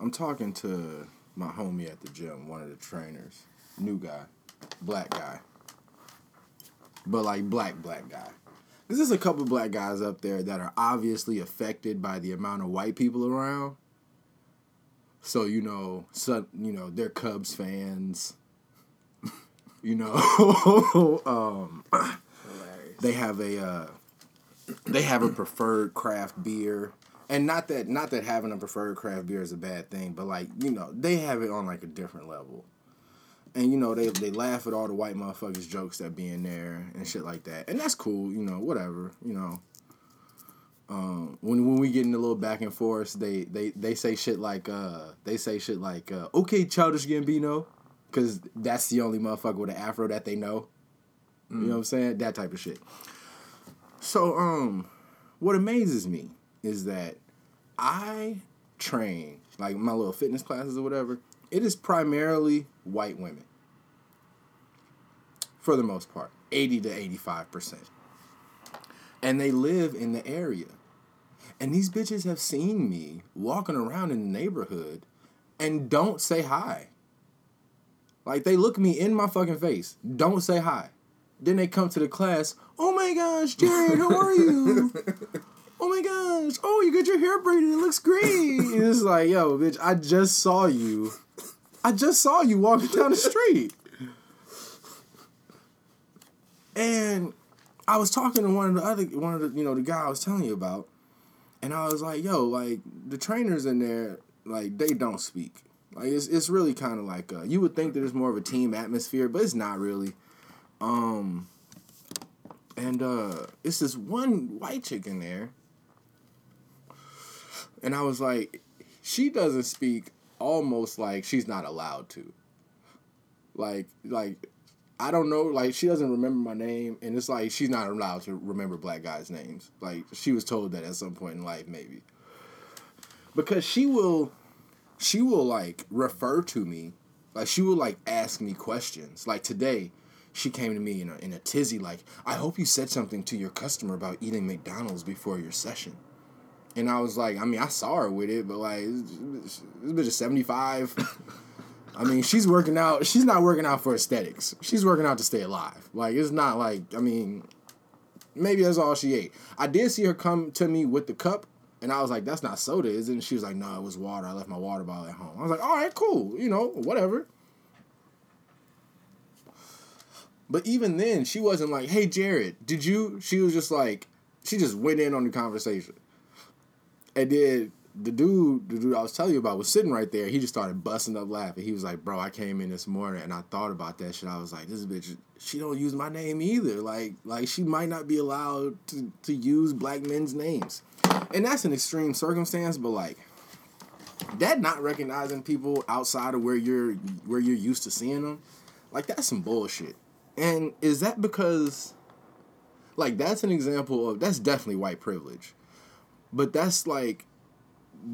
I'm talking to my homie at the gym, one of the trainers, new guy, black guy, but like black black guy. Cause there's a couple black guys up there that are obviously affected by the amount of white people around. So you know, so you know they're Cubs fans. you know, um, they have a uh, they have a preferred craft beer and not that not that having a preferred craft beer is a bad thing, but like you know they have it on like a different level, and you know they they laugh at all the white motherfuckers jokes that be in there and shit like that, and that's cool, you know whatever, you know. Um, when when we get in a little back and forth, they they they say shit like uh they say shit like uh, okay childish Gambino, because that's the only motherfucker with an afro that they know. Mm. You know what I'm saying? That type of shit. So um, what amazes me is that I train, like my little fitness classes or whatever, it is primarily white women. For the most part, 80 to 85%. And they live in the area. And these bitches have seen me walking around in the neighborhood and don't say hi. Like they look me in my fucking face, don't say hi. Then they come to the class, oh my gosh, Jared, how are you? oh my gosh, oh, you got your hair braided, it looks great. it's like, yo, bitch, I just saw you. I just saw you walking down the street. And I was talking to one of the other, one of the, you know, the guy I was telling you about, and I was like, yo, like, the trainers in there, like, they don't speak. Like, it's, it's really kind of like, uh, you would think that there's more of a team atmosphere, but it's not really. Um, and uh, it's this one white chick in there and I was like, she doesn't speak almost like she's not allowed to. Like, like, I don't know. Like, she doesn't remember my name, and it's like she's not allowed to remember black guys' names. Like, she was told that at some point in life, maybe. Because she will, she will like refer to me, like she will like ask me questions. Like today, she came to me in a, in a tizzy, like, I hope you said something to your customer about eating McDonald's before your session. And I was like, I mean, I saw her with it, but like, this, bitch is 75. I mean, she's working out. She's not working out for aesthetics. She's working out to stay alive. Like, it's not like, I mean, maybe that's all she ate. I did see her come to me with the cup, and I was like, that's not soda, is it? And she was like, no, it was water. I left my water bottle at home. I was like, all right, cool. You know, whatever. But even then, she wasn't like, hey, Jared, did you? She was just like, she just went in on the conversation. And then the dude, the dude I was telling you about was sitting right there. He just started busting up laughing. He was like, "Bro, I came in this morning and I thought about that shit. I was like, this bitch, she don't use my name either. Like, like she might not be allowed to to use black men's names, and that's an extreme circumstance. But like, that not recognizing people outside of where you're where you're used to seeing them, like that's some bullshit. And is that because, like, that's an example of that's definitely white privilege but that's like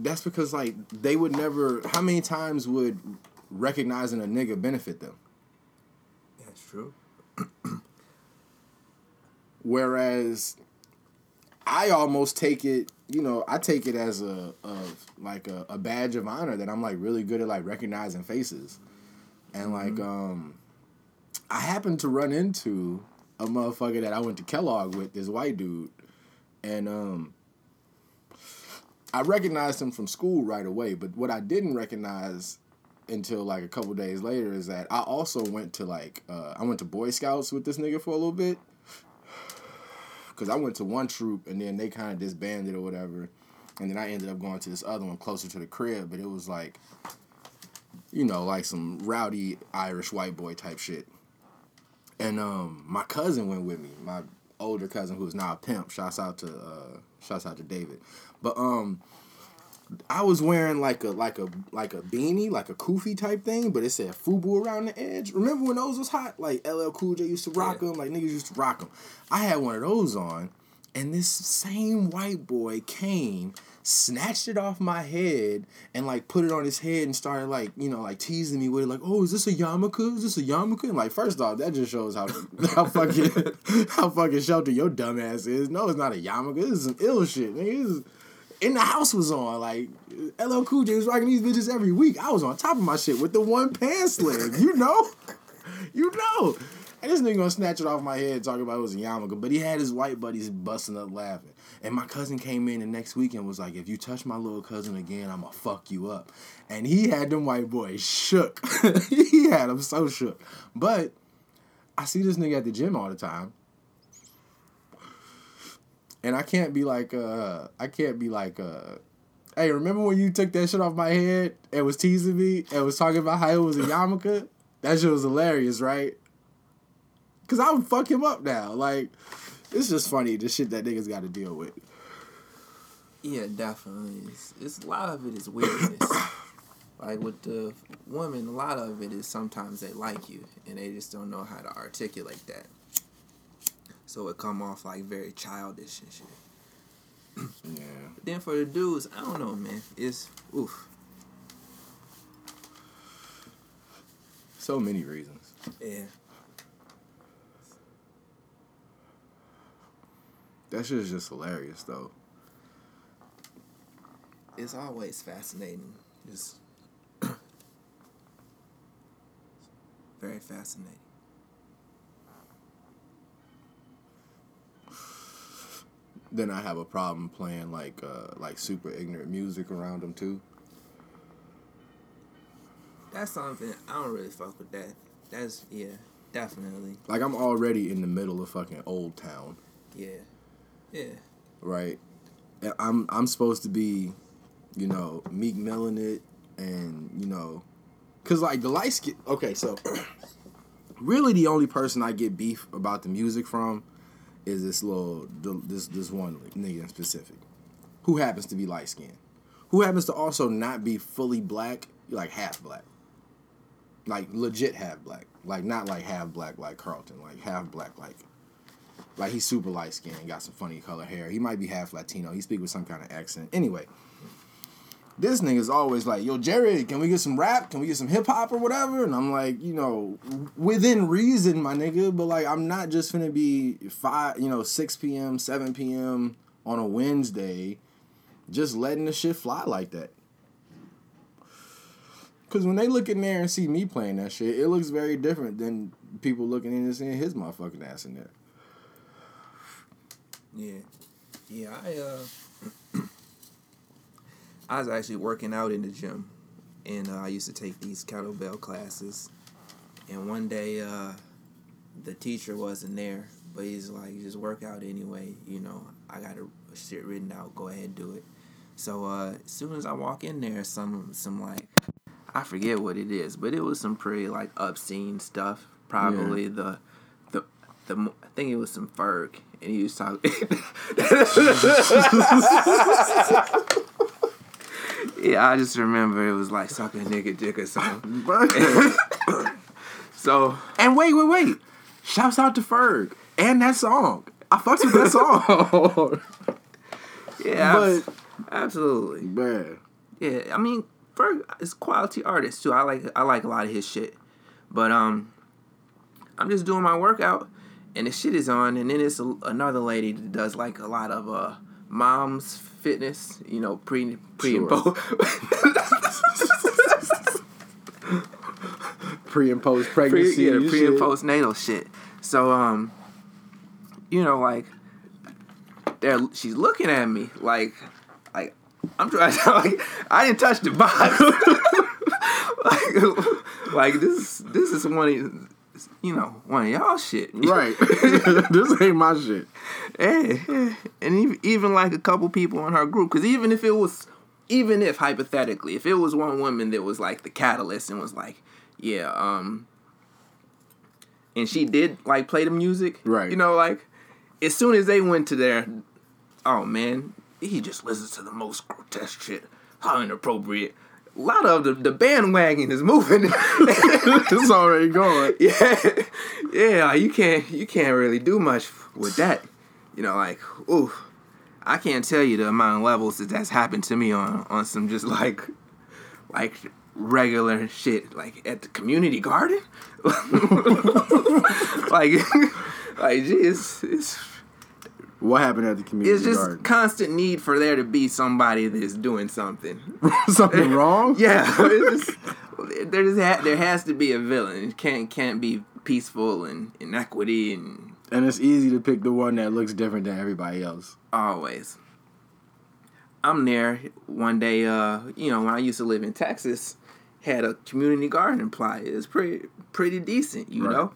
that's because like they would never how many times would recognizing a nigga benefit them? That's true. Whereas I almost take it, you know, I take it as a of like a, a badge of honor that I'm like really good at like recognizing faces. And like mm-hmm. um I happened to run into a motherfucker that I went to Kellogg with, this white dude. And um I recognized him from school right away, but what I didn't recognize until like a couple days later is that I also went to like uh, I went to Boy Scouts with this nigga for a little bit because I went to one troop and then they kind of disbanded or whatever, and then I ended up going to this other one closer to the crib, but it was like you know like some rowdy Irish white boy type shit, and um my cousin went with me, my older cousin who's now a pimp. Shouts out to uh, shouts out to David. But um, I was wearing like a like a like a beanie, like a kufi type thing, but it said FUBU around the edge. Remember when those was hot? Like LL Cool J used to rock yeah. them, like niggas used to rock them. I had one of those on, and this same white boy came, snatched it off my head, and like put it on his head and started like you know like teasing me with it, like, oh, is this a yarmulke? Is this a yarmulke? And like, first off, that just shows how how fucking how fucking sheltered your dumb ass is. No, it's not a yarmulke. This is some ill shit. Nigga And the house was on. Like LL Cool J was rocking these bitches every week. I was on top of my shit with the one pants leg. You know? you know. And this nigga gonna snatch it off my head talking about it was a yarmulke, but he had his white buddies busting up laughing. And my cousin came in the next week and was like, if you touch my little cousin again, I'ma fuck you up. And he had them white boys shook. he had them so shook. But I see this nigga at the gym all the time. And I can't be like, uh, I can't be like, uh, hey, remember when you took that shit off my head and was teasing me and was talking about how it was a yarmulke? That shit was hilarious, right? Cause I would fuck him up now. Like, it's just funny the shit that niggas got to deal with. Yeah, definitely. It's, it's a lot of it is weirdness. like with the women, a lot of it is sometimes they like you and they just don't know how to articulate that. So it come off like very childish and shit. Yeah. But then for the dudes, I don't know, man. It's oof. So many reasons. Yeah. That shit is just hilarious, though. It's always fascinating. Just very fascinating. Then I have a problem playing like uh like super ignorant music around them too. That's something I don't really fuck with that. That's yeah, definitely. Like I'm already in the middle of fucking Old Town, Yeah. Yeah. right? And I'm I'm supposed to be, you know, Meek Milling it, and you know, cause like the light skin. Okay, so really the only person I get beef about the music from is this little this this one nigga in specific, who happens to be light skinned, who happens to also not be fully black, like half black, like legit half black, like not like half black like Carlton, like half black like. Like he's super light skinned, got some funny color hair. He might be half Latino. He speak with some kind of accent. Anyway, this nigga's always like, "Yo, Jerry, can we get some rap? Can we get some hip hop or whatever?" And I'm like, you know, within reason, my nigga. But like, I'm not just gonna be five, you know, six p.m., seven p.m. on a Wednesday, just letting the shit fly like that. Cause when they look in there and see me playing that shit, it looks very different than people looking in and seeing his motherfucking ass in there. Yeah. Yeah, I uh I was actually working out in the gym and uh, I used to take these kettlebell classes. And one day uh the teacher wasn't there, but he's like, just work out anyway, you know, I got a shit written out, go ahead and do it. So uh as soon as I walk in there, some some like I forget what it is, but it was some pretty like obscene stuff. Probably the the the I think it was some Ferg, and he was talking. yeah, I just remember it was like sucking nigga dick or something. so And wait, wait, wait. Shouts out to Ferg and that song. I fucks with that song. yeah, But- absolutely. Man. Yeah, I mean, Ferg is quality artist too. I like I like a lot of his shit, but um, I'm just doing my workout, and the shit is on, and then it's a, another lady that does like a lot of uh mom's fitness, you know, pre pre and post. Pre and post pre, pregnancy. yeah, and pre and shit. postnatal shit. So um, you know, like, there she's looking at me like, like I'm trying to like I didn't touch the box. like, like this this is one of you know one of y'all shit. Right. this ain't my shit. Yeah, yeah. and even, even like a couple people in her group, because even if it was, even if hypothetically, if it was one woman that was like the catalyst and was like, yeah, um, and she did like play the music, Right. You know, like as soon as they went to their, oh man, he just listens to the most grotesque shit. How inappropriate. A lot of the, the bandwagon is moving. it's already going. yeah, yeah. You can't you can't really do much with that. You know, like ooh, I can't tell you the amount of levels that that's happened to me on on some just like like regular shit, like at the community garden. like like gee, it's it's What happened at the community It's just garden? constant need for there to be somebody that's doing something. Something wrong? Yeah, it's just, there just ha- there has to be a villain. It can't can't be peaceful and inequity and And it's easy to pick the one that looks different than everybody else. always. I'm there one day. Uh, you know, when I used to live in Texas, had a community garden plot. It was pretty pretty decent. You Right. know,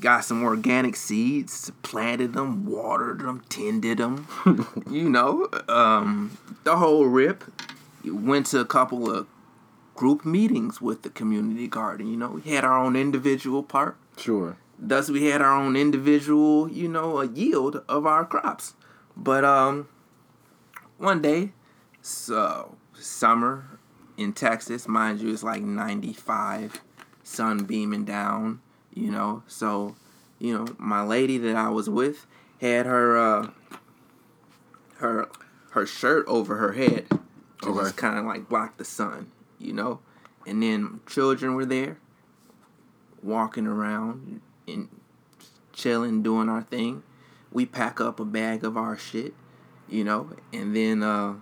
got some organic seeds, planted them, watered them, tended them. you know, um, the whole rip. Went to a couple of group meetings with the community garden. You know, we had our own individual part. Sure. Thus, we had our own individual, you know, a yield of our crops. But um, one day, so summer in Texas, mind you, it's like ninety five, sun beaming down. You know, so you know, my lady that I was with had her uh, her her shirt over her head to Okay. just kind of like block the sun. You know, and then children were there walking around and chilling, doing our thing. We pack up a bag of our shit, you know, and then uh,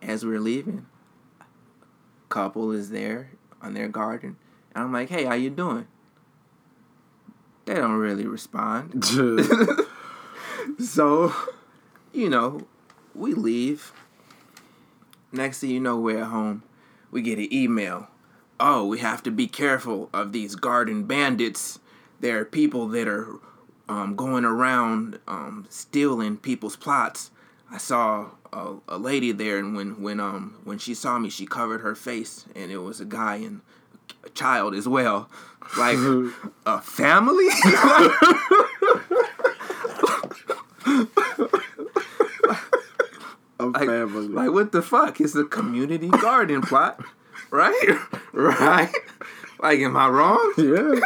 as we're leaving, couple is there on their garden, and I'm like, "Hey, how you doing?" They don't really respond. So, you know, we leave. Next thing you know, we're at home. We get an email. Oh, we have to be careful of these garden bandits. There are people that are um, going around um, stealing people's plots. I saw a, a lady there, and when when um when she saw me, she covered her face, and it was a guy and a child as well, like a family. A Like, family. like what the fuck? It's a community garden plot, right? right? Like, am I wrong? yeah.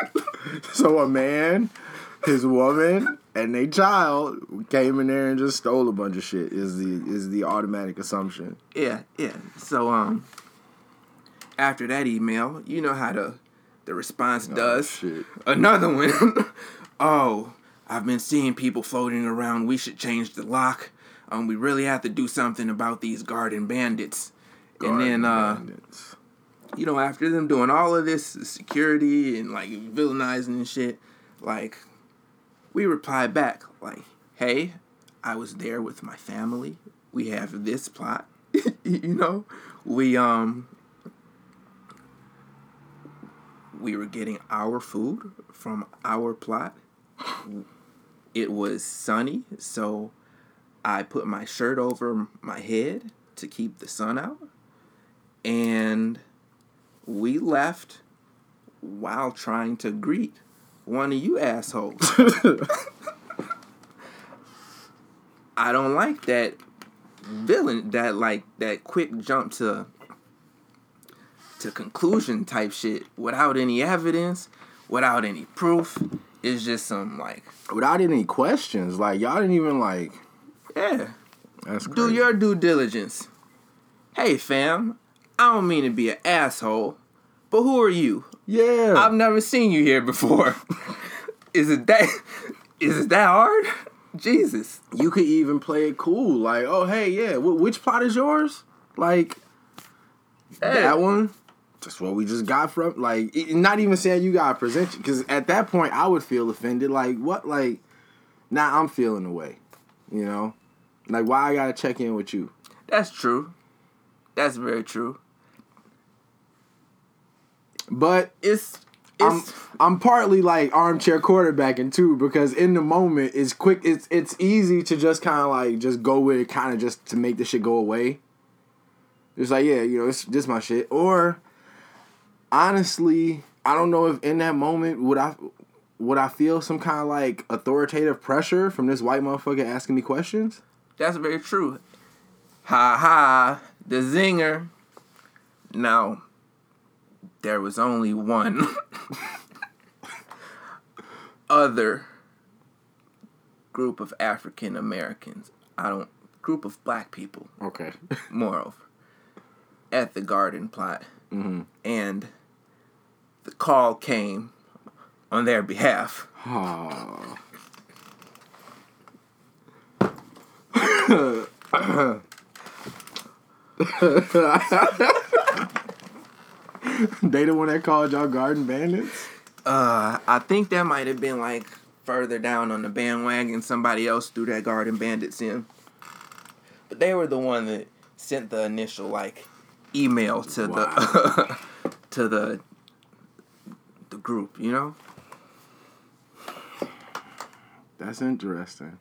So a man, his woman, and a child came in there and just stole a bunch of shit. Is the is the automatic assumption? Yeah, yeah. So um, after that email, you know how the the response does. shit. Another one. oh, I've been seeing people floating around. We should change the lock. Um, we really have to do something about these garden bandits. and then uh, Bandits. you know, after them doing all of this security and like villainizing and shit, like we reply back like, "Hey, I was there with my family. We have this plot. you know, we um we were getting our food from our plot. It was sunny, so I put my shirt over my head to keep the sun out. And we left while trying to greet one of you assholes. I don't like that villain that like that quick jump to to conclusion type shit without any evidence, without any proof. It's just some like Without any questions, like y'all didn't even like. yeah. That's Do your due diligence. Hey fam, I don't mean to be an asshole, but who are you? yeah. I've never seen you here before. is it that is it that hard? Jesus. you could even play it cool, like, oh hey, yeah, wh- which plot is yours? Like that one. That's what we just got from. Like, not even saying you gotta present because at that point I would feel offended. Like, what? Like, now I'm feeling away. You know, like why I gotta check in with you? That's true. That's very true. But It's I'm it's I'm partly like armchair quarterbacking too because in the moment it's quick it's it's easy to just kind of like just go with it kind of just to make the shit go away. It's like yeah, you know, it's just my shit. Or honestly, I don't know if in that moment would I would I feel some kind of like authoritative pressure from this white motherfucker asking me questions? that's very true. Ha ha, the zinger. Now, there was only one other group of African Americans. I don't group of black people, Okay. moreover, at the garden plot. mm-hmm. And the call came on their behalf. Oh. they the one that called y'all garden bandits? Uh, I think that might have been like further down on the bandwagon. Somebody else threw that Garden Bandits in, but they were the one that sent the initial like email to the to the group. You know. That's interesting.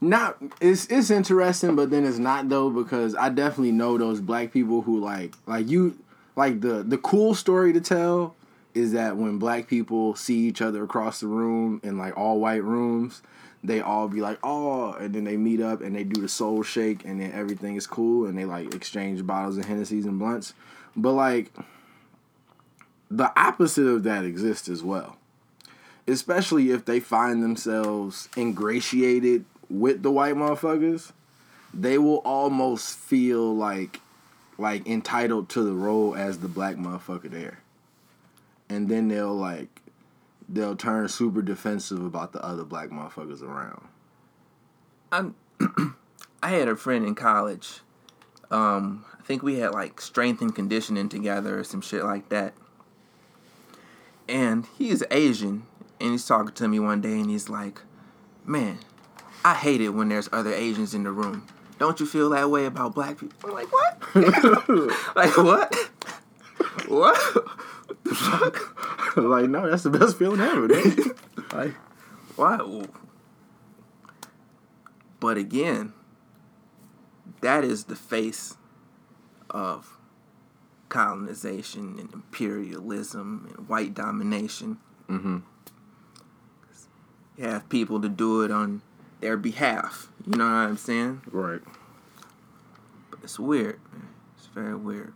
Not it's it's interesting, but then it's not though because I definitely know those black people who like like you like the the cool story to tell is that when black people see each other across the room in like all white rooms, they all be like, oh, and then they meet up and they do the soul shake and then everything is cool and they like exchange bottles of Hennessy's and blunts. But like the opposite of that exists as well. Especially if they find themselves ingratiated with the white motherfuckers, they will almost feel like like entitled to the role as the black motherfucker there and then they'll like they'll turn super defensive about the other black motherfuckers around. I'm I had a friend in college. Um, I think we had like strength and conditioning together or some shit like that. And he's Asian and he's talking to me one day and he's like, Man, I hate it when there's other Asians in the room. Don't you feel that way about black people? I'm like, what? like what? what? the fuck? like, no, that's the best feeling ever, dude. like, why? But again, that is the face of colonization and imperialism and white domination. Mm-hmm. You have people to do it on their behalf. You know what I'm saying? Right. But it's weird. It's very weird.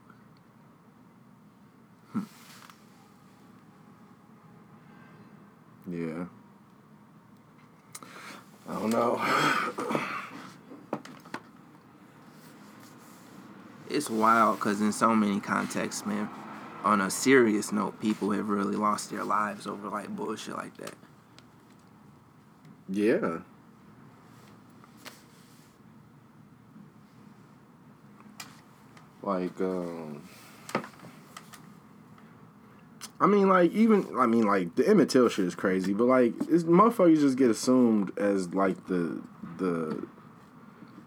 Yeah. I don't know. it's wild because in so many contexts, man. On a serious note, people have really lost their lives over like bullshit like that. Yeah. Like, um, I mean, like even I mean, like the Emmett Till shit is crazy, but like it's, motherfuckers just get assumed as like the the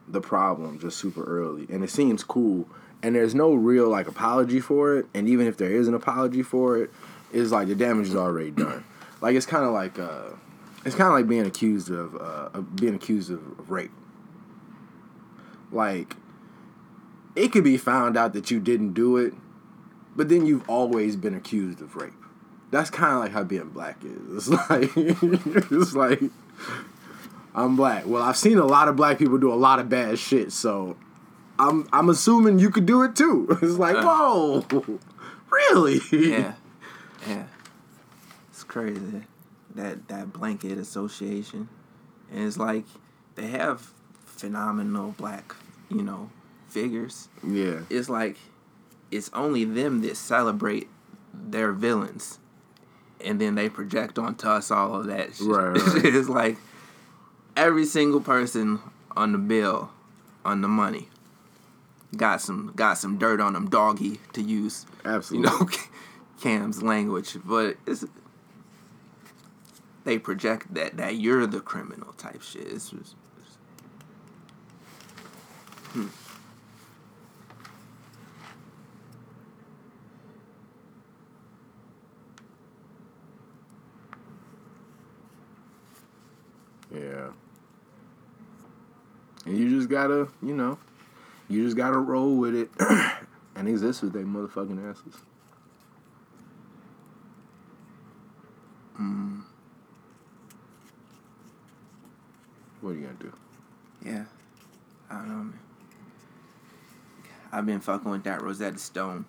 the problem just super early, and it seems cool, and there's no real like apology for it, and even if there is an apology for it, it's like the damage is already done. Like it's kind of like uh, it's kind of like being accused of, uh, being accused of rape. Like it could be found out that you didn't do it, but then you've always been accused of rape. That's kind of like how being black is. It's like it's like I'm black. Well, I've seen a lot of black people do a lot of bad shit, so I'm I'm assuming you could do it too. It's like, uh, whoa, really? Yeah, yeah. It's crazy that that blanket association, and it's like they have phenomenal black, you know, figures. Yeah. It's like it's only them that celebrate their villains, and then they project onto us all of that. Shit. Right. right. it's like every single person on the bill, on the money, got some got some dirt on them, doggy to use. Absolutely. You know, Cam's language, but it's they project that that you're the criminal type shit. It's, it's, it's, hmm. Yeah. And you just gotta, you know, you just gotta roll with it and exist with their motherfucking asses. Mm. What are you gonna do? Yeah. I don't know, man. I've been fucking with that Rosetta Stone.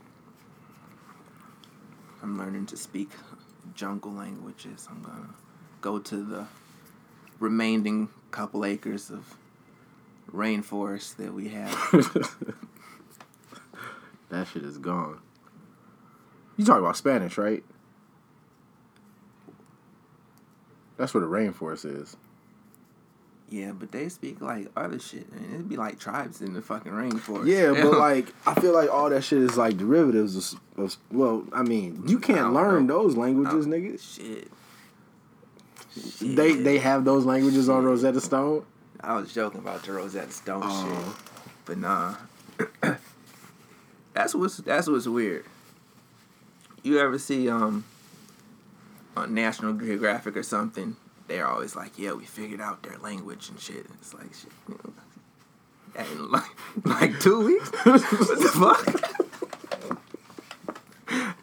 I'm learning to speak jungle languages. I'm gonna go to the remaining couple acres of rainforest that we have. that shit is gone. You talk about Spanish, right? That's where the rainforest is. Yeah, but they speak like other shit. Man. It'd be like tribes in the fucking rainforest. Yeah, but like I feel like all that shit is like derivatives of, of well, I mean, you can't oh, learn know. those languages, Oh, nigga. Shit. They Shit. they have those languages on Rosetta Stone. I was joking about the Rosetta Stone Oh. shit, but nah. that's what's that's what's weird. You ever see um on National Geographic or something? They're always like, "Yeah, we figured out their language and shit." It's like shit. You know, that in like like two weeks. what the fuck?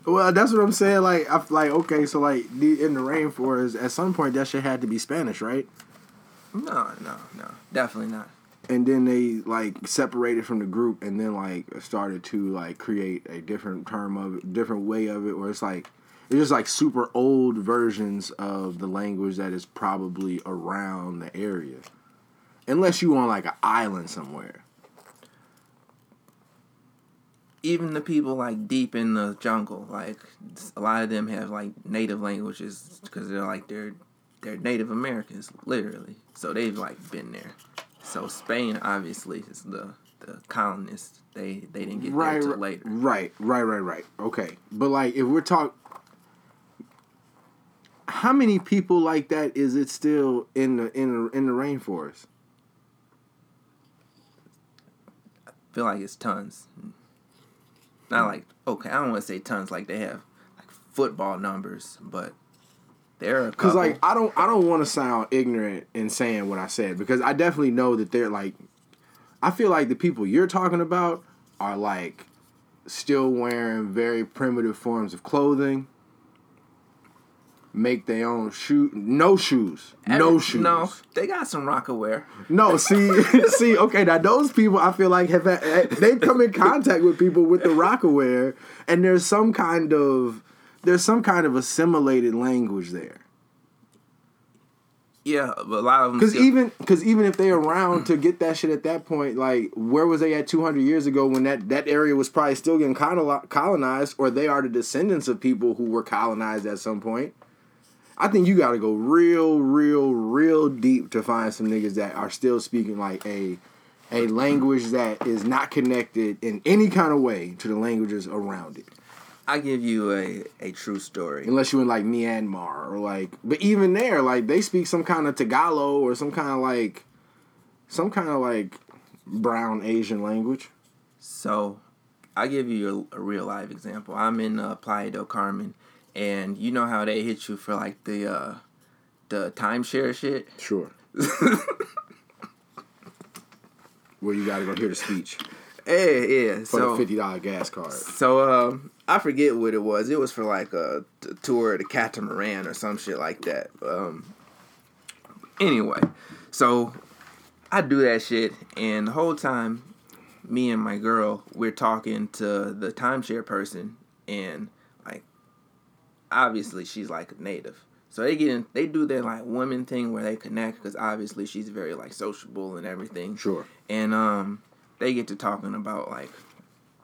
Well, that's what I'm saying. Like, I like okay, so like the, in the rainforest, at some point that shit had to be Spanish, right? No, no, no, definitely not. And then they like separated from the group, and then like started to like create a different term of it, different way of it, where it's like it's just like super old versions of the language that is probably around the area, unless you on like an island somewhere. even the people like deep in the jungle, like a lot of them have like native languages because they're like they're they're Native Americans, literally. So they've like been there. So Spain obviously is the the colonists. They they didn't get right, there till right, later. right, right, right, right. Okay, but like if we're talking, how many people like that is it still in the in the in the rainforest? I feel like it's tons. Not like okay, I don't want to say tons like they have like football numbers, but there are Because like I don't I don't want to sound ignorant in saying what I said because I definitely know that they're like, I feel like the people you're talking about are like still wearing very primitive forms of clothing. Make their own shoe, no shoes, no Every- shoes. No, they got some Rocawear. No, see, see, okay, now those people I feel like have had, eh, they've come in contact with people with the Rocawear, and there's some kind of there's some kind of assimilated language there. Yeah, but a lot of them. Because still- even because even if they around to get that shit at that point, like where was they at 200 years ago when that that area was probably still getting coloni- colonized, or they are the descendants of people who were colonized at some point. I think you got to go real, real, real deep to find some niggas that are still speaking like a a language that is not connected in any kind of way to the languages around it. I give you a, a true story. Unless you're in like Myanmar or like, but even there, like they speak some kind of Tagalog or some kind of like, some kind of like brown Asian language. So, I'll give you a, a real life example. I'm in uh, Playa del Carmen, and you know how they hit you for like the uh, the timeshare shit. Sure. Where you got to go hear the speech Yeah, yeah. for so the fifty dollar gas card. So um, I forget what it was. It was for like a tour of the catamaran or some shit like that. Um, anyway, so I do that shit, and the whole time, me and my girl, we're talking to the timeshare person, and like, obviously she's like a native. So they get in, they do their like women thing where they connect because obviously she's very like sociable and everything Sure. and um they get to talking about like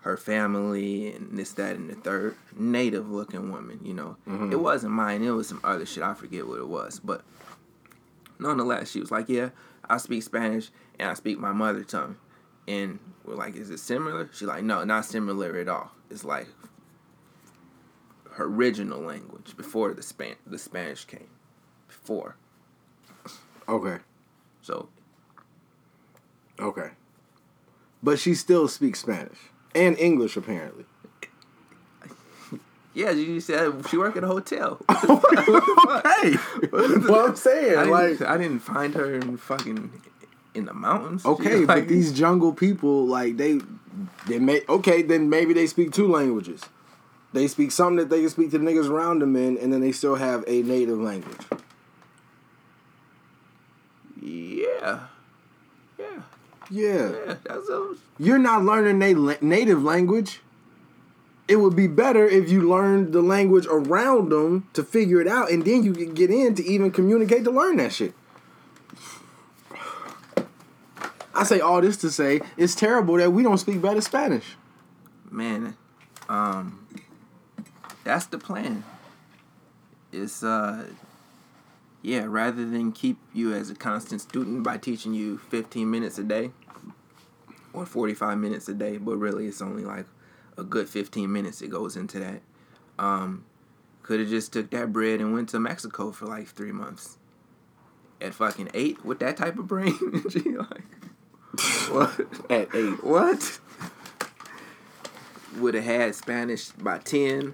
her family and this that and the third native looking woman you know. Mm-hmm. It wasn't mine it was some other shit i forget what it was but nonetheless she was like yeah i speak spanish and i speak my mother tongue. And we're like is it similar? She's like no not similar at all. It's like her original language before the span the spanish came. Before. Okay. so Okay. But she still speaks Spanish and English apparently. yeah you said she worked at a hotel okay. what I'm saying, I like, didn't, I didn't find her in fucking in the mountains. okay, Like, but these jungle people, like, they, they may, okay, then maybe they speak two languages. They speak something that they can speak to the niggas around them in, and then they still have a native language. yeah, Yeah. yeah. That's a, You're not learning a la- native language. It would be better if you learned the language around them to figure it out, and then you can get in to even communicate to learn that shit. I say all this to say it's terrible that we don't speak better Spanish. man. Um, that's the plan. It's uh, yeah, rather than keep you as a constant student by teaching you 15 minutes a day or 45 minutes a day, but really it's only like a good 15 minutes it goes into that. Um, could have just took that bread and went to Mexico for like three months. At fucking eight with that type of brain, Gee, like, what? At eight. What? Would have had Spanish by ten.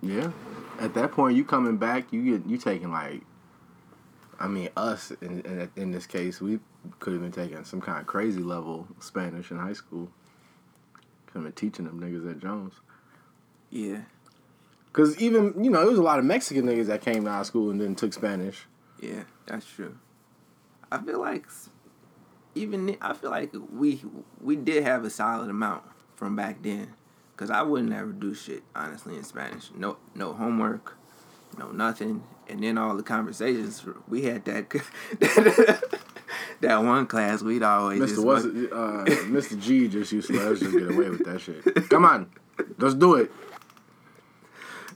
Yeah. At that point, you coming back, you get you taking like. I mean, us in in, in this case, we could have been taking some kind of crazy level Spanish in high school. Could have been teaching them niggas at Jones. Yeah, Cause even you know, there was a lot of Mexican niggas that came out of school and then took Spanish. yeah, that's true. I feel like even I feel like we we did have a solid amount from back then, cause I wouldn't ever do shit honestly in Spanish. No no homework, no nothing, and then all the conversations we had that that one class we'd always Mr. Was uh, Mr. G just used to let us just get away with that shit. Come on, let's do it.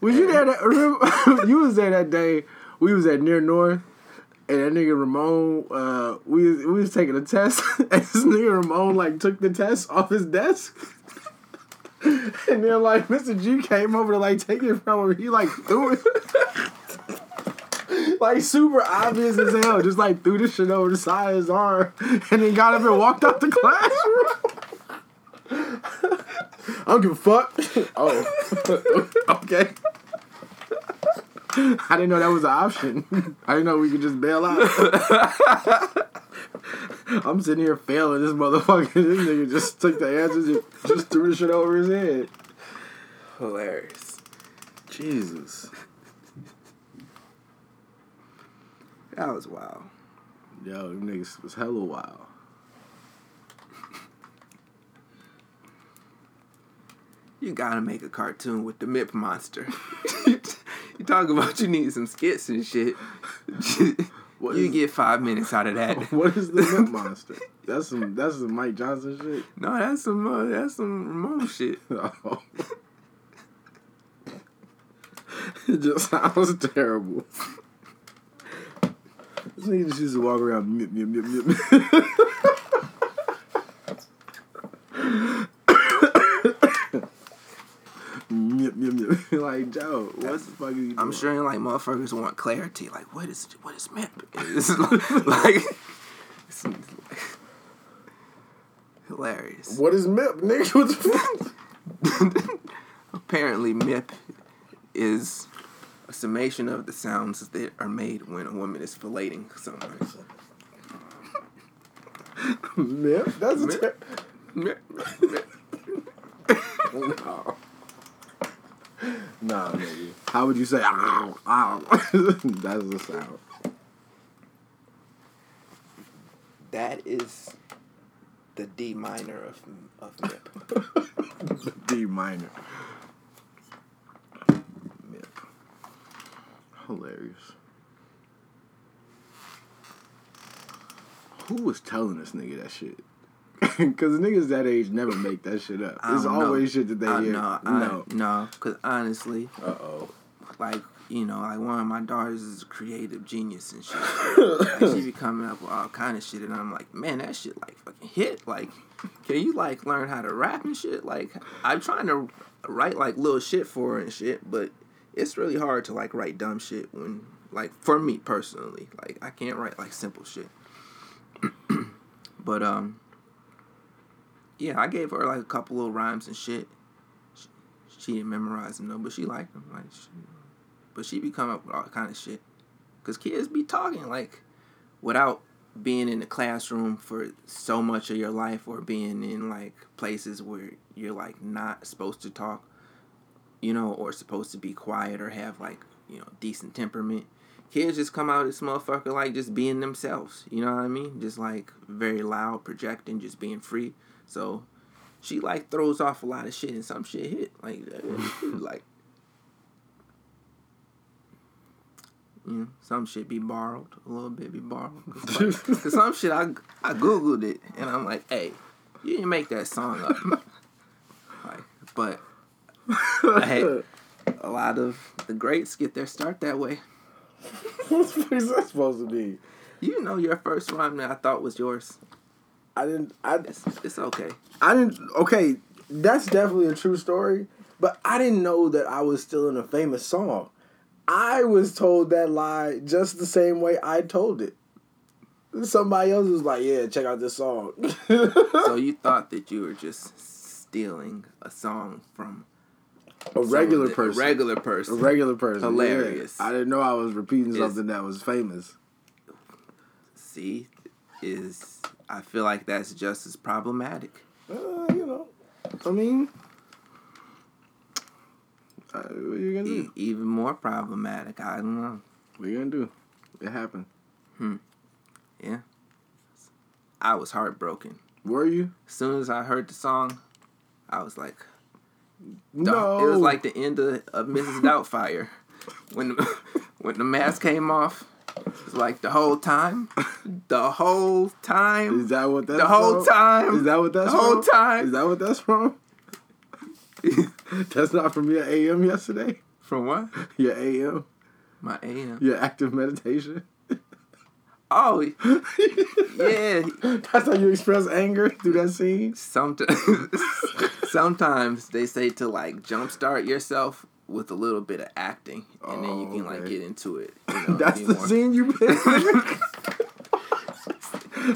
Was you there? That, remember, you was there that day. We was at near North, and that nigga Ramon. Uh, we we was taking a test, and this nigga Ramon like took the test off his desk. And then like Mr. G came over to like take it from him. He like threw it. Like super obvious as hell. Just like threw this shit over the side of his arm and then got up and walked out the classroom. I don't give a fuck. Oh, okay. I didn't know that was an option. I didn't know we could just bail out. I'm sitting here failing this motherfucker. This nigga just took the answers and just threw the shit over his head. hilarious. Jesus. That was wild. Yo, them niggas was hella wild. You gotta make a cartoon with the Mip monster. you talk about you need some skits and shit. What you is- get five minutes out of that. What is the Mint Monster? That's some that's some Mike Johnson shit. No, that's some uh, that's some Ramon shit. Oh. it just sounds terrible. This nigga just used to walk around mip, mip, mip, mip. Mip, mip, mip. like Joe, what the fuck are you doing? I'm sure like motherfuckers want clarity. Like, what is what is Mip? It's like, it's like hilarious. What is Mip, nigga? What the fuck? Apparently, Mip is a summation of the sounds that are made when a woman is filleting someone. Mip? That's a ter- Mip, Mip. No. Nah, nigga. How would you say ow, ow? That's the sound. That is the D minor of of Mip. D minor. Hilarious. Who was telling this nigga that shit? Because niggas that age never make that shit up. It's don't know. always shit that they I, hear. no, no. No, because honestly, Uh oh. like you know, like one of my daughters is a creative genius and shit. like she be coming up with all kind of shit, and I'm like, man, that shit like fucking hit. Like, can you like learn how to rap and shit? Like, I'm trying to write like little shit for her and shit, but it's really hard to like write dumb shit when like for me personally, like I can't write like simple shit. but um, yeah, I gave her like a couple little rhymes and shit. She, she didn't memorize them though, but she liked them. Like, she, but she be coming up with all kind of shit. Cause kids be talking like without being in the classroom for so much of your life or being in like places where you're like not supposed to talk, you know, or supposed to be quiet or have like, you know, decent temperament. Kids just come out of this motherfucker like just being themselves. You know what I mean? Just like very loud, projecting, just being free. So she like throws off a lot of shit and some shit hit. Like like you know, some shit be borrowed, a little bit be borrowed. Cause, Cause some shit I I googled it and I'm like, hey, you didn't make that song up. like, but Had A lot of the greats get their start that way. What's that supposed to be? You know your first rhyme that I thought was yours. I didn't. I It's, it's okay. I didn't. Okay, that's definitely a true story. But I didn't know that I was still in a famous song. I was told that lie just the same way I told it. Somebody else was like, "Yeah, check out this song." So you thought that you were just stealing a song from a regular that- person. A regular person. A regular person. Hilarious. yeah. I didn't know I was repeating something that was famous. See, is I feel like that's just as problematic. Uh, you know, I mean, uh, what you gonna E- do? even more problematic. I don't know. What are you gonna do? It happened. Hmm. Yeah. I was heartbroken. Were you? As soon as I heard the song, I was like, No. It was like the end of, of Mrs. Doubtfire. When the, when the mask came off, it was like the whole time, the whole time, Is that what that's the whole from? time, Is that what that's the whole from? time. Is that what that's from? that's not from your AM yesterday. From what? Your AM. My AM. Your active meditation. Oh, yeah. That's how you express anger through that scene. Sometimes, sometimes they say to like jumpstart yourself with a little bit of acting, and then you Oh, can like okay. get into it. You know, That's be the more- scene you picked.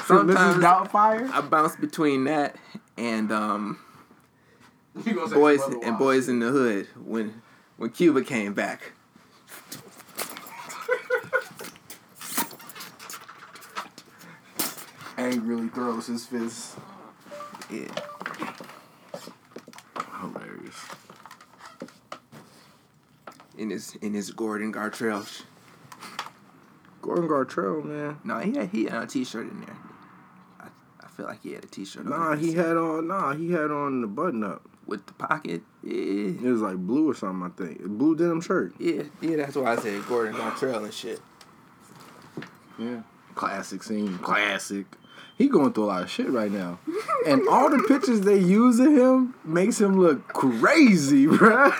From Mrs. Sometimes Doubtfire. I bounce between that and um, boys and boys in the hood when when Cuba came back. angrily throws his fist. Yeah, Hilarious. in his in his Gordon Gartrell. Gordon Gartrell, man. No, he had he had a T-shirt in there. I, I feel like he had a T-shirt. on Nah, he had on. Nah, he had on the button up. with the pocket. Yeah, It was like blue or something. I think blue denim shirt. yeah, yeah. That's why I said Gordon Gartrell and shit. Yeah. Classic scene. Classic. He going through a lot of shit right now. and all the pictures they use of him makes him look crazy, bruh.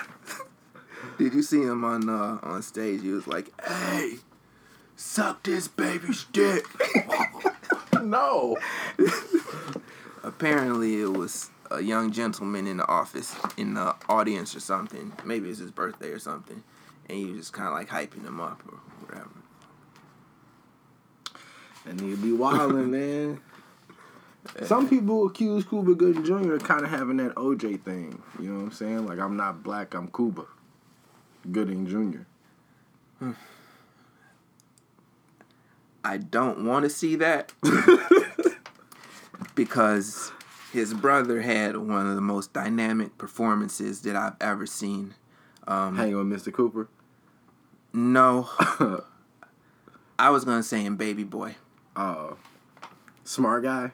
Did you see him on uh, on stage? He was like, "Hey, suck this baby's dick." no. Apparently, it was a young gentleman in the office, in the audience or something. Maybe it's his birthday or something, and he was just kind of like hyping him up or whatever. And he'd be wilding, man. Some people accuse Cuba Gooding Jr. of kind of having that OJ thing. You know what I'm saying? Like, I'm not black, I'm Cuba Gooding Jr. I don't want to see that because his brother had one of the most dynamic performances that I've ever seen. Um, Hang on, Mr. Cooper. no, I was gonna say in Baby Boy. Uh, smart guy.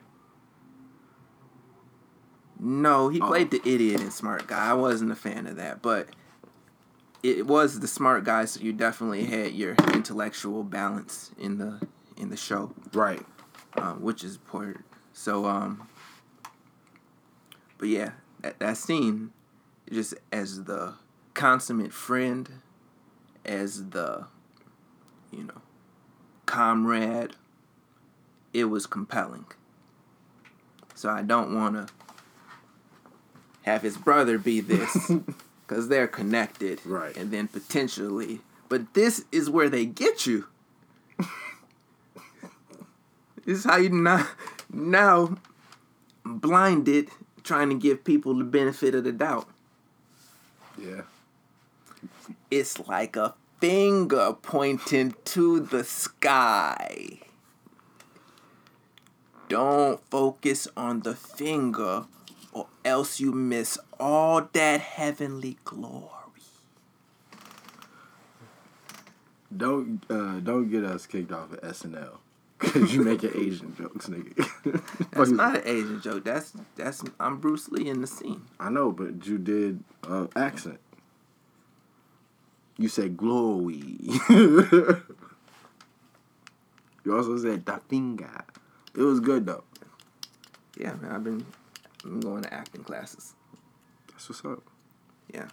No, he Oh. played the idiot and Smart Guy. I wasn't a fan of that, but it was the Smart Guy, so you definitely had your intellectual balance in the in the show, Right. um, which is important. So, um, but yeah, that, that scene, just as the consummate friend, as the, you know, comrade, it was compelling. So I don't want to have his brother be this because they're connected, Right. And then potentially, but this is where they get you. this is how you now now blinded trying to give people the benefit of the doubt. Yeah. It's like a finger pointing to the sky. Don't focus on the finger, else you miss all that heavenly glory. Don't uh, don't get us kicked off of SNL because you making Asian jokes, nigga. That's not an Asian joke. That's that's I'm Bruce Lee in the scene. I know, but you did uh, accent. You said glory. you also said da finger. It was good though. Yeah, man. I've been, I'm going to acting classes. That's what's up. Yeah.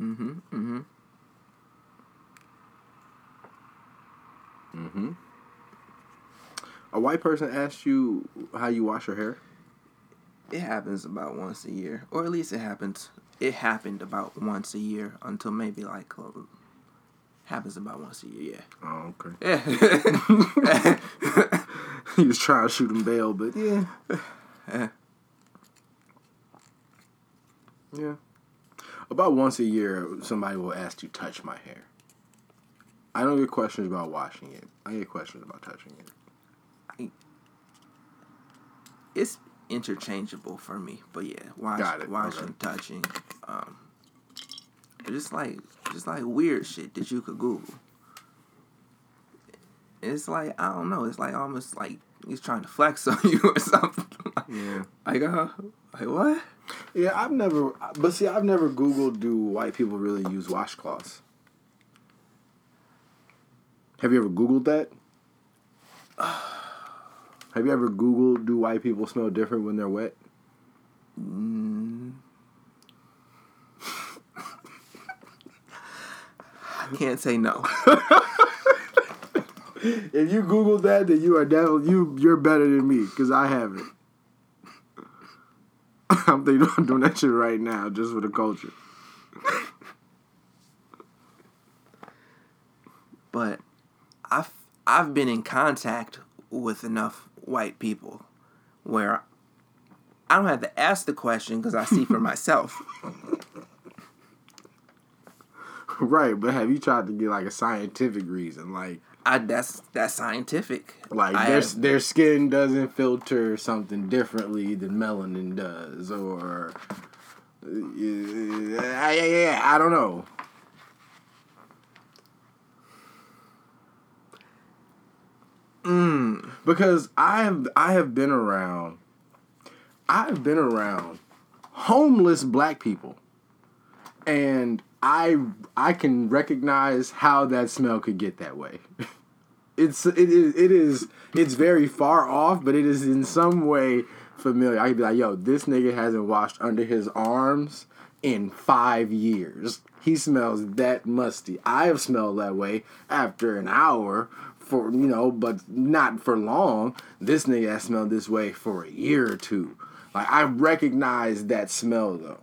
Mm-hmm. Mm-hmm. Mm-hmm. A white person asked you how you wash your hair? It happens about once a year, or at least it happens. It happened about once a year until maybe like um, happens about once a year. Yeah. Oh, okay. Yeah. he was trying to shoot him bail, but yeah. Yeah. Yeah. About once a year, somebody will ask you touch my hair. I don't get questions about washing it. I get questions about touching it. it's interchangeable for me, but yeah, wash, washing, okay. touching, um, just like just like weird shit that you could Google. It's like I don't know. It's like almost like he's trying to flex on you or something. Yeah. like uh, like what? Yeah, I've never, but see, I've never Googled do white people really use washcloths. Have you ever Googled that? Have you ever Googled do white people smell different when they're wet? Mm. Can't say no. If you Google that, then you are definitely you. You're better than me because I haven't. I'm thinking about doing that shit right now just for the culture. but I've I've been in contact with enough white people where I don't have to ask the question because I see for myself. Right, but have you tried to get like a scientific reason, like I that's that's scientific. like I their have- their skin doesn't filter something differently than melanin does, or uh, yeah, yeah, yeah, I don't know. Mm, because I have I have been around I've been around homeless black people and I I can recognize how that smell could get that way. It's it is it is it's very far off, but it is in some way familiar. I could be like, yo, this nigga hasn't washed under his arms in five years. He smells that musty. I have smelled that way after an hour for you know, but not for long. This nigga has smelled this way for a year or two. Like I recognize that smell though.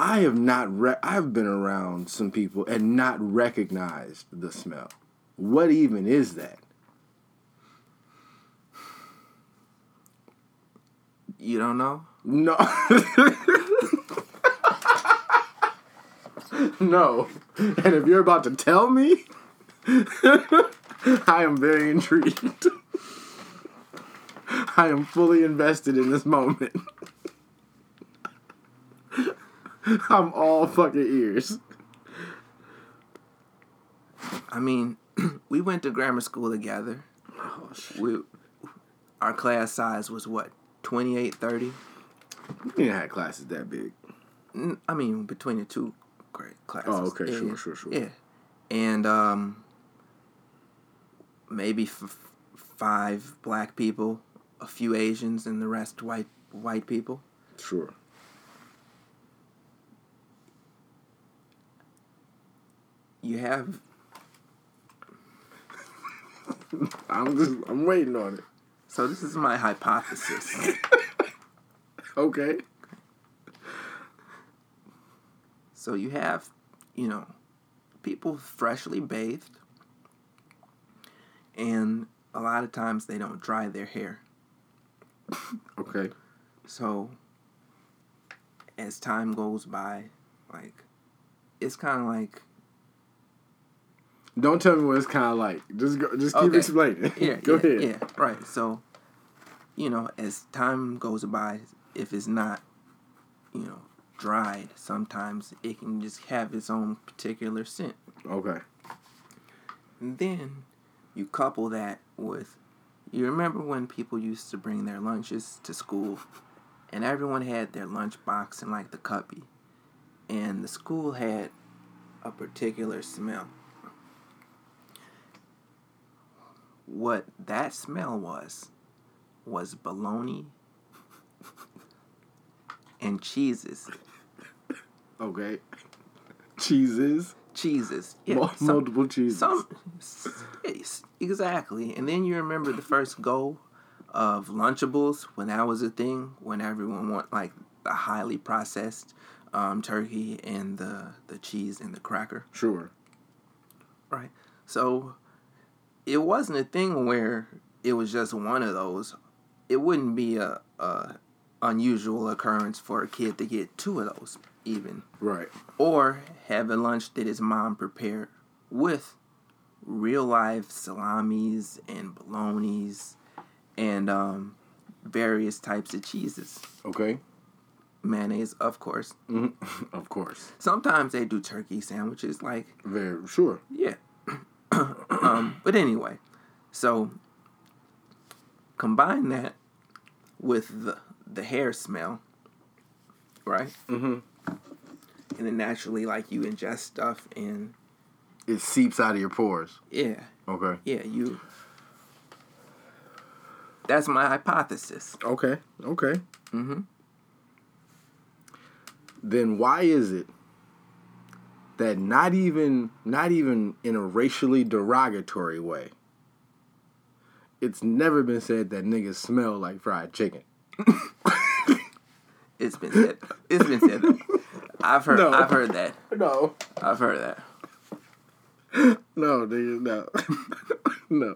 I have not re- I've been around some people and not recognized the smell. What even is that? you don't know? No. no. And if you're about to tell me, I am very intrigued. I am fully invested in this moment. I'm all fucking ears. I mean, we went to grammar school together. Oh, shit. We our class size was what 28, 30? We didn't have classes that big. I mean, between the two grade classes. Oh, okay, Yeah, sure, sure, sure. Yeah, and um, maybe f- five black people, a few Asians, and the rest white white people. Sure. You have I'm just I'm waiting on it. so this is my hypothesis. Okay. so you have, you know, people freshly bathed, and a lot of times they don't dry their hair. Okay. So as time goes by, like it's kind of like Don't tell me what it's kind of like. Just go. Just keep Okay. explaining. yeah, go yeah, ahead. yeah, right. So you know, as time goes by, if it's not, you know, dried, sometimes it can just have its own particular scent. Okay. And then you couple that with you remember when people used to bring their lunches to school and everyone had their lunch box in like the cubby and the school had a particular smell. What that smell was was bologna and cheeses. Okay. cheeses, cheeses. Yeah, Mul- some- multiple cheeses. Some exactly. And then you remember the first go of Lunchables when that was a thing, when everyone want like the highly processed um, turkey and the the cheese and the cracker. Sure. Right. So it wasn't a thing where it was just one of those. It wouldn't be a, a unusual occurrence for a kid to get two of those even Right. or have a lunch that his mom prepared with real life salamis and bolognas and um, various types of cheeses. Okay. Mayonnaise, of course. Mm. Of course. Sometimes they do turkey sandwiches, like Very sure. yeah. Um, but anyway, so combine that with the the hair smell, right? Mhm. And then naturally, like you ingest stuff, and It seeps out of your pores. yeah, Okay. yeah, you. That's my hypothesis. Okay. Okay. Mm-hmm. Then why is it that not even not even in a racially derogatory way, it's never been said that niggas smell like fried chicken. It's been said. It's been said. I've heard. No. I've heard that. No. I've heard that. No, nigga, no. no.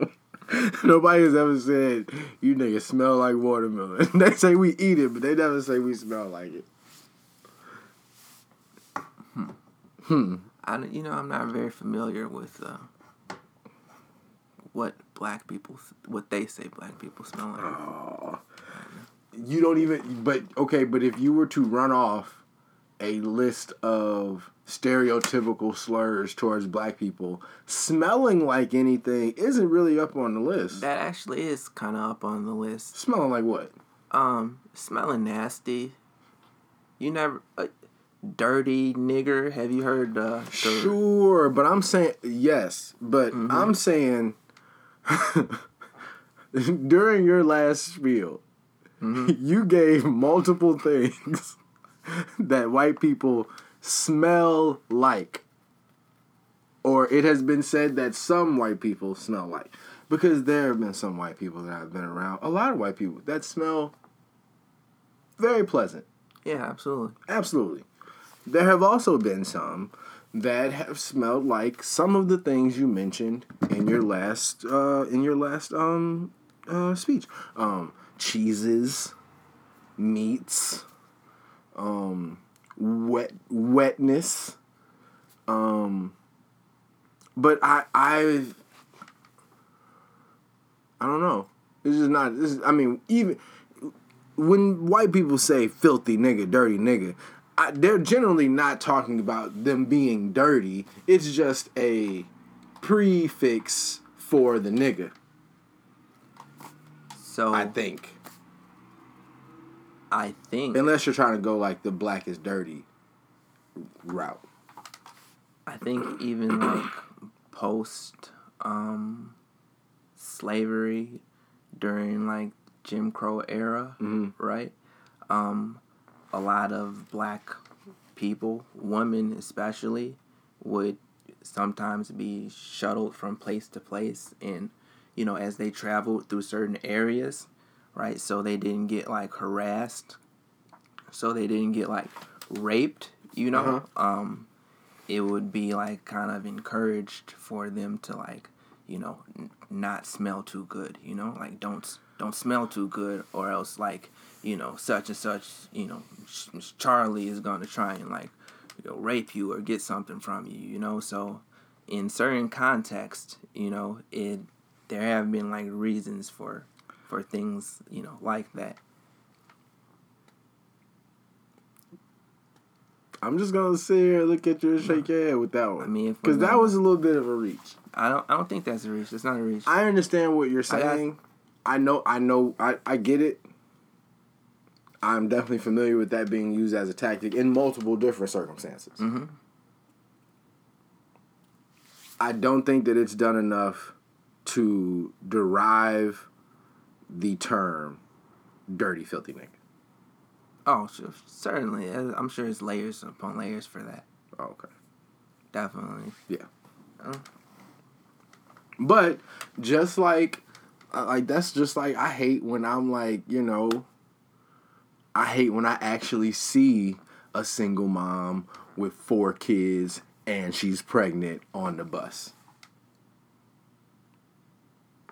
Nobody has ever said you niggas smell like watermelon. they say we eat it, but they never say we smell like it. I, you know, I'm not very familiar with uh, what black people, what they say black people smell like. Oh. You don't even but okay, but if you were to run off a list of stereotypical slurs towards black people, smelling like anything isn't really up on the list. That actually is kind of up on the list. smelling like what? Um, smelling nasty. You never, uh, dirty nigger. Have you heard uh, the? Sure, but I'm saying yes, but I'm saying during your last spiel, you gave multiple things that white people smell like, or it has been said that some white people smell like, because there have been some white people that I've been around, a lot of white people that smell very pleasant. Yeah, absolutely. Absolutely. There have also been some that have smelled like some of the things you mentioned in your last uh, in your last um uh, speech. Um, cheeses, meats, um, wet wetness. Um, but I I I don't know. This is not. This is. I mean, even when white people say filthy nigga, dirty nigga, I, they're generally not talking about them being dirty. It's just a prefix for the nigga, So I think. I, think. think Unless you're trying to go like the black is dirty route. I think even like post um, slavery during like Jim Crow era, right? Um, a lot of black people, women especially, would sometimes be shuttled from place to place and you know as they traveled through certain areas right? So they didn't get like harassed. So they didn't get like raped you know? Um it would be like kind of encouraged for them to like you know n- not smell too good you know? Like don't don't smell too good or else like you know such and such you know Ch- charlie is gonna try and like you know rape you or get something from you you know so in certain contexts you know it there have been like reasons for for things you know like that I'm just gonna sit here and look at you and shake your head with that one. I mean, because that was a little bit of a reach. i don't i don't think that's a reach it's not a reach I understand what you're I got- saying. I know, I know, I, I get it. I'm definitely familiar with that being used as a tactic in multiple different circumstances. Mhm. I don't think that it's done enough to derive the term dirty, filthy nigga. Oh, sure, certainly. Uh, I'm sure it's layers upon layers for that. Oh, okay. Definitely. Yeah. Oh. But just like, uh, like that's just like I hate when I'm like, you know, I hate when I actually see a single mom with four kids and she's pregnant on the bus.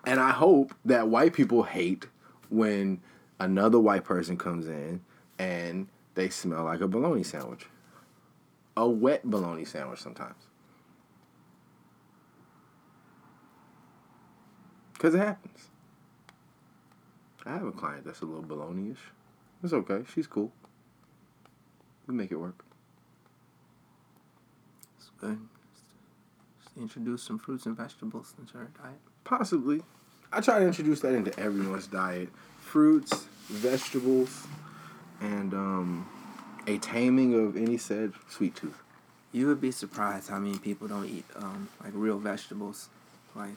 And I hope that white people hate when another white person comes in and they smell like a bologna sandwich. A wet bologna sandwich sometimes. Because it happens. I have a client that's a little bologna ish. It's okay. She's cool. We make it work. It's good. Just introduce some fruits and vegetables into her diet. Possibly. I try to introduce that into everyone's diet. Fruits, vegetables, and um, a taming of any said sweet tooth. You would be surprised how many people don't eat um, like real vegetables. Like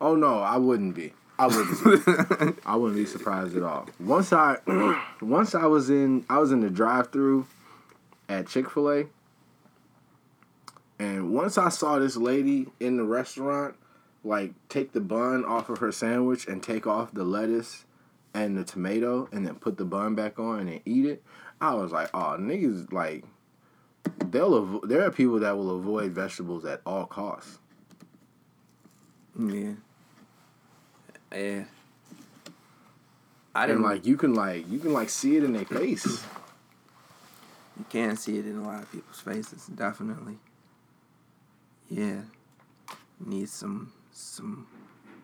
Oh no, I wouldn't be. I wouldn't. I wouldn't be surprised at all. Once I, once I was in, I was in the drive-through at Chick Fil A, and once I saw this lady in the restaurant, like take the bun off of her sandwich and take off the lettuce and the tomato, and then put the bun back on and then eat it. I was like, oh, niggas, like, they'll. Avo- there are people that will avoid vegetables at all costs. yeah, yeah. I didn't like you can like you can like see it in their face. You can see it in a lot of people's faces, definitely. Yeah. Need some some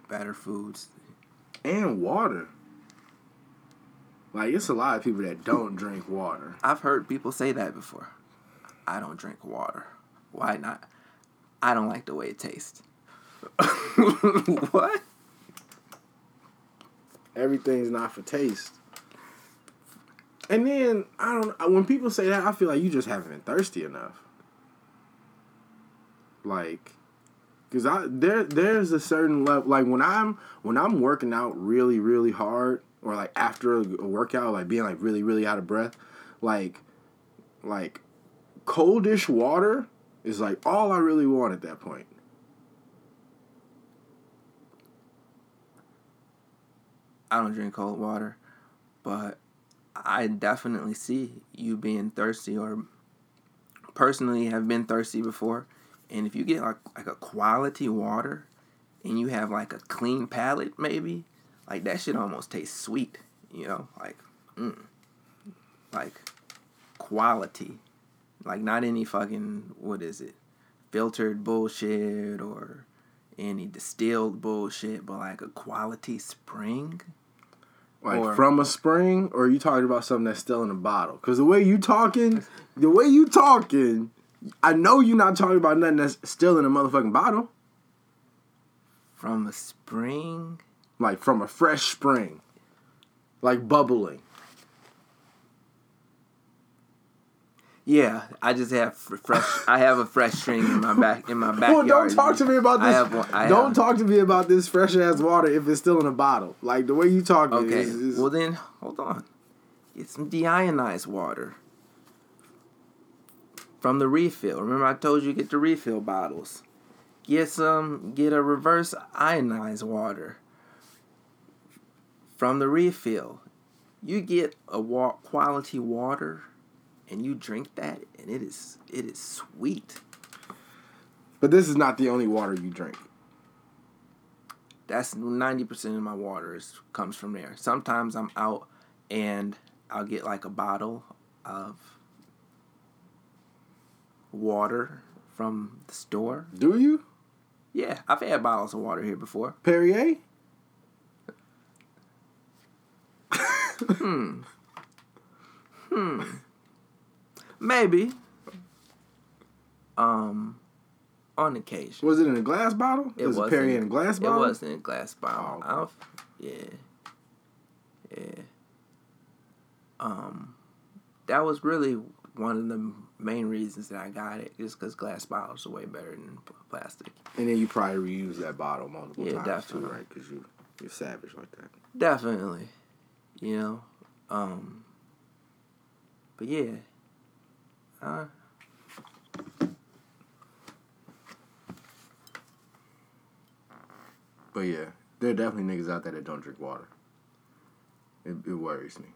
better foods. and water. Like it's a lot of people that don't drink water. I've heard people say that before. I don't drink water. Why not? I don't like the way it tastes. what? Everything's not for taste. And then I don't. When people say that, I feel like you just haven't been thirsty enough. Like, cause I there there's a certain level. Like when I'm when I'm working out really really hard, or like after a workout, like being like really really out of breath, like like coldish water is like all I really want at that point. I don't drink cold water, but I definitely see you being thirsty or personally have been thirsty before. And if you get like like a quality water and you have like a clean palate maybe, like that shit almost tastes sweet, you know? Like mm, like quality. Like not any fucking what is it? filtered bullshit or any distilled bullshit, but like a quality spring. Like Or- from a spring, or are you talking about something that's still in a bottle? Because the way you talking, the way you talking, I know you're not talking about nothing that's still in a motherfucking bottle. From a spring? Like from a fresh spring, like bubbling. Yeah, I just have fresh. I have a fresh string in my back in my backyard. Well, don't talk to me about this. I have one. I don't have, talk to me about this fresh ass water if it's still in a bottle. Like the way you talk. Okay, is, is- well then, hold on. Get some deionized water from the refill. Remember, I told you get the refill bottles. Get some. Get a reverse ionized water from the refill. You get a wa- quality water, and you drink that, and it is it is sweet. but this is not the only water you drink. That's ninety percent of my water is, comes from there. Sometimes I'm out and I'll get like a bottle of water from the store. Do you Yeah, I've had bottles of water here before. Perrier? Hmm. Hmm. Maybe. Um, on occasion. Was it in a glass bottle? It was it Perrier in- a glass bottle. It was in a glass bottle. Oh, yeah. Yeah. Um, that was really one of the main reasons that I got it, just because glass bottles are way better than plastic. And then you probably reuse that bottle multiple Yeah, times definitely. too, right? Because you you're savage like that. Definitely. You know? Um, but yeah. Uh, But yeah, there are definitely niggas out there that don't drink water. It, it worries me.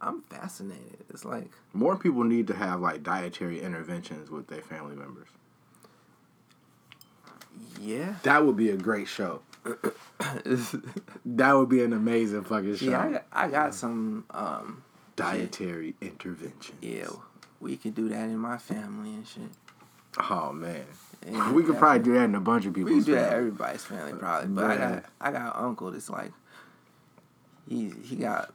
I'm fascinated. It's like More people need to have like dietary interventions with their family members. yeah, That would be a great show. That would be an amazing fucking show. yeah. I got, I got some. Um, dietary interventions. yeah, we could do that in my family and shit. Oh man. We could probably do that in a bunch of people. We can do that everybody's family probably, but I got I got an uncle that's like he he got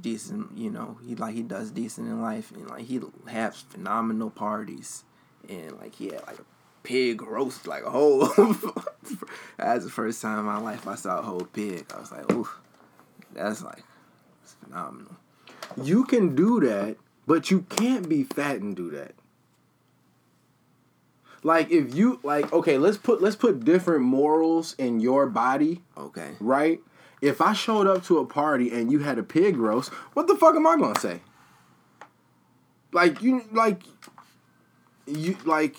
decent, you know, he like he does decent in life and like he has phenomenal parties and like he had like a pig roast like a whole. That's the first time in my life I saw a whole pig. I was like, ooh, that's like it's phenomenal. You can do that, but you can't be fat and do that. Like if you like okay, let's put let's put different morals in your body, Okay, right? If I showed up to a party and you had a pig roast, what the fuck am I gonna say? Like you like you like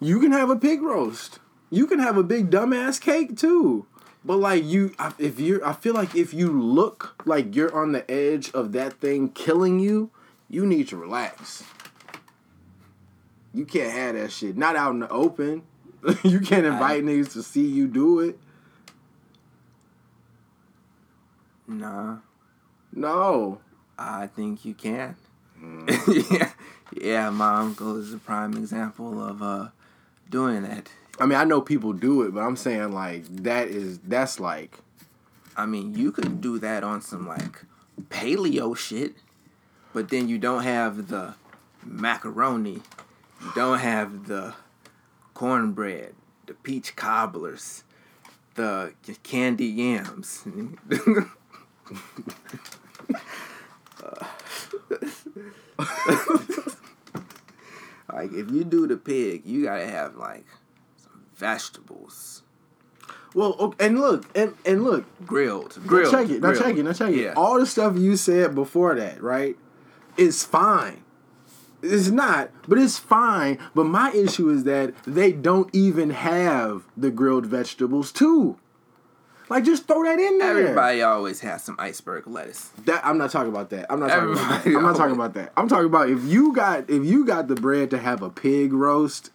you can have a pig roast. You can have a big dumbass cake too. But like you if you're I feel like if you look like you're on the edge of that thing killing you, you need to relax. You can't have that shit. Not out in the open. you can't invite niggas to see you do it. nah, No. I think you can. Mm. yeah, yeah. My uncle is a prime example of uh doing that. I mean, I know people do it, but I'm saying like that is that's like I mean, you could do that on some like paleo shit, but then you don't have the macaroni, you don't have the cornbread, the peach cobblers, the candy yams. like if you do the pig, you gotta have like some vegetables, well, okay, and look, and and look, grilled, now grilled. check it, now grilled. check it, now check it. Yeah. All the stuff you said before that, right, is fine. It's not, but it's fine. But my issue is that they don't even have the grilled vegetables too. Like, just throw that in there. Everybody always has some iceberg lettuce. That I'm not talking about that. I'm not talking about that. I'm not talking about that. I'm talking about if you got if you got the bread to have a pig roast,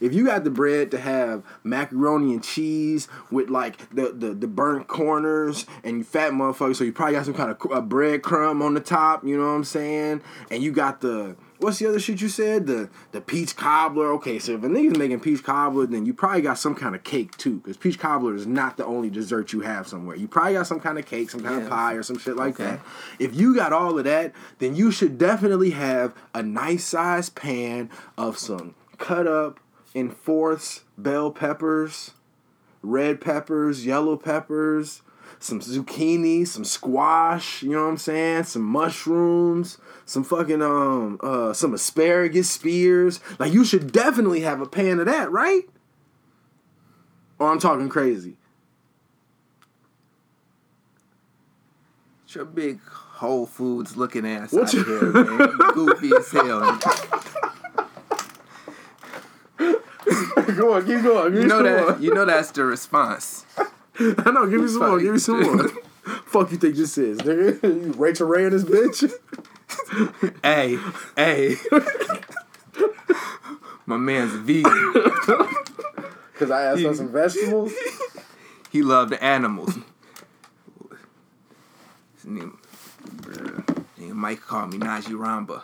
if you got the bread to have macaroni and cheese with like the the, the burnt corners and you fat motherfucker, so you probably got some kind of a bread crumb on the top. You know what I'm saying? And you got the what's the other shit you said? The the peach cobbler. Okay, so if a nigga's making peach cobbler, then you probably got some kind of cake too, because peach cobbler is not the only dessert you have somewhere. You probably got some kind of cake, some kind Yeah. of pie, or some shit like Okay. that. If you got all of that, then you should definitely have a nice sized pan of some cut up in fourths bell peppers, red peppers, yellow peppers, some zucchini, some squash, you know what I'm saying? Some mushrooms, some fucking um uh some asparagus spears. Like you should definitely have a pan of that, right? Or I'm talking crazy. It's your big Whole Foods looking ass What out you- of here, man. You goofy as hell. Go on, keep going. Give You know that. more. You know that's the response. I know. Give me some more. Give me some more. Fuck you think this is, nigga? You Rachael Ray in this bitch? hey, hey. My man's vegan. Because I asked for some vegetables. He loved animals. His name, nigga Mike called me Najee Ramba.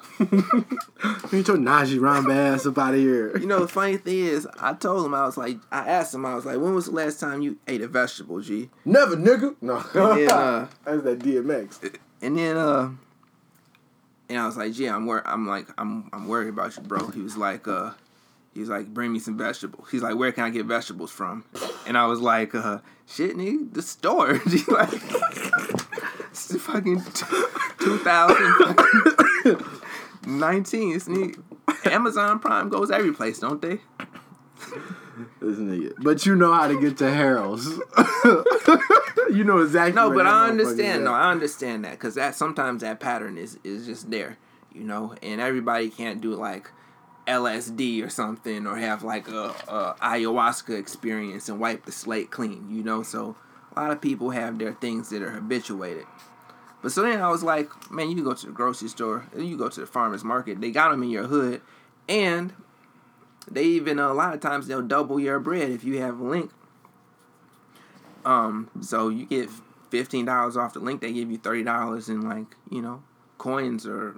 Get your Najee Ramba ass up out of here. You know the funny thing is, I told him I was like, I asked him, I was like, when was the last time you ate a vegetable, G? Never, nigga. No. Yeah. That's that DMX. And then uh and I was like, yeah, I'm wor- I'm like I'm I'm worried about you, bro. He was like, uh he was like, bring me some vegetables. He's like, where can I get vegetables from? And I was like, uh, shit, nigga, the store. He's like, fucking two thousand nineteen. It's neat. Amazon Prime goes every place, don't they? This nigga. But you know how to get to Harold's. you know exactly. No, but I understand. No, I understand that because that sometimes that pattern is is just there, you know, and everybody can't do like LSD or something, or have like a, a ayahuasca experience and wipe the slate clean. You know, so a lot of people have their things that are habituated. But so then I was like, man, you go to the grocery store, you go to the farmer's market, they got them in your hood, and they even a lot of times they'll double your bread if you have a link. Um, so you get fifteen dollars off the link, they give you thirty dollars in like you know coins or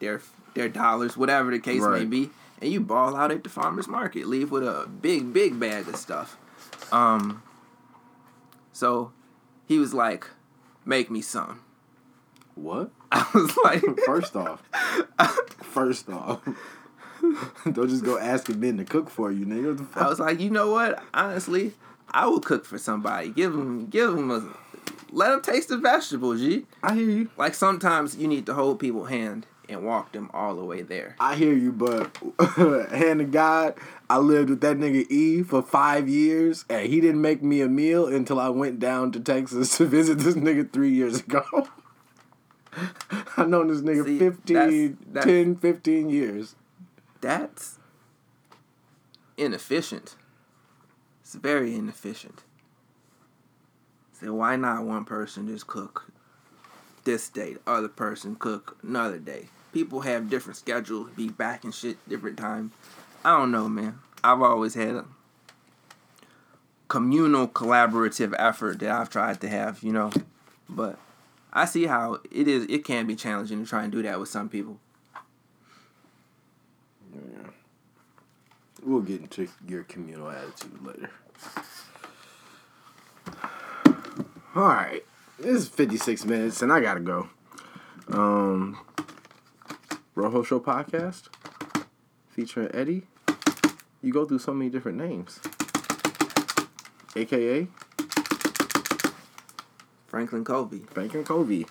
their their dollars, whatever the case may be, and you ball out at the farmer's market, leave with a big big bag of stuff. Um, so he was like, "Make me some." What? I was like, First off, first off, don't just go asking men to cook for you, nigga. The fuck? I was like, you know what? Honestly, I will cook for somebody. Give them, give them a, let them taste the vegetables. G. I hear you. Like sometimes you need to hold people's hand and walk them all the way there. I hear you, but hand to God, I lived with that nigga E for five years, and he didn't make me a meal until I went down to Texas to visit this nigga three years ago. I've known this nigga See, 15, that's- that's- 10, 15 years. That's inefficient. It's very inefficient. So why not one person just cook this day, the other person cook another day? People have different schedules, be back and shit different times. I don't know, man. I've always had a communal collaborative effort that I've tried to have, you know. But I see how it is it can be challenging to try and do that with some people. Yeah. We'll get into your communal attitude later. All right. This is 56 minutes and I got to go. Um Rojo Show podcast featuring Eddie. You go through so many different names. AKA Franklin Covey. Franklin Covey.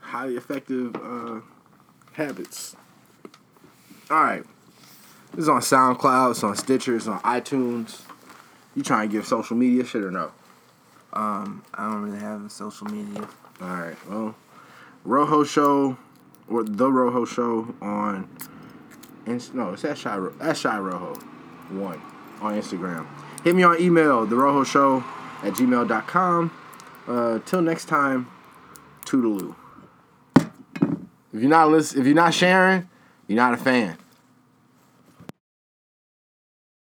Highly effective uh, habits. All right. This is on SoundCloud. It's on Stitcher. It's on iTunes. You trying to give social media shit or no? Um, I don't really have a social media. All right. Well, Rojo Show or the Rojo Show on. No, it's at Shy. At Shy Rojo one on Instagram. Hit me on email the Rojo Show at gmail.com. Uh, till next time, toodaloo. If you're not listen, if you're not sharing, you're not a fan.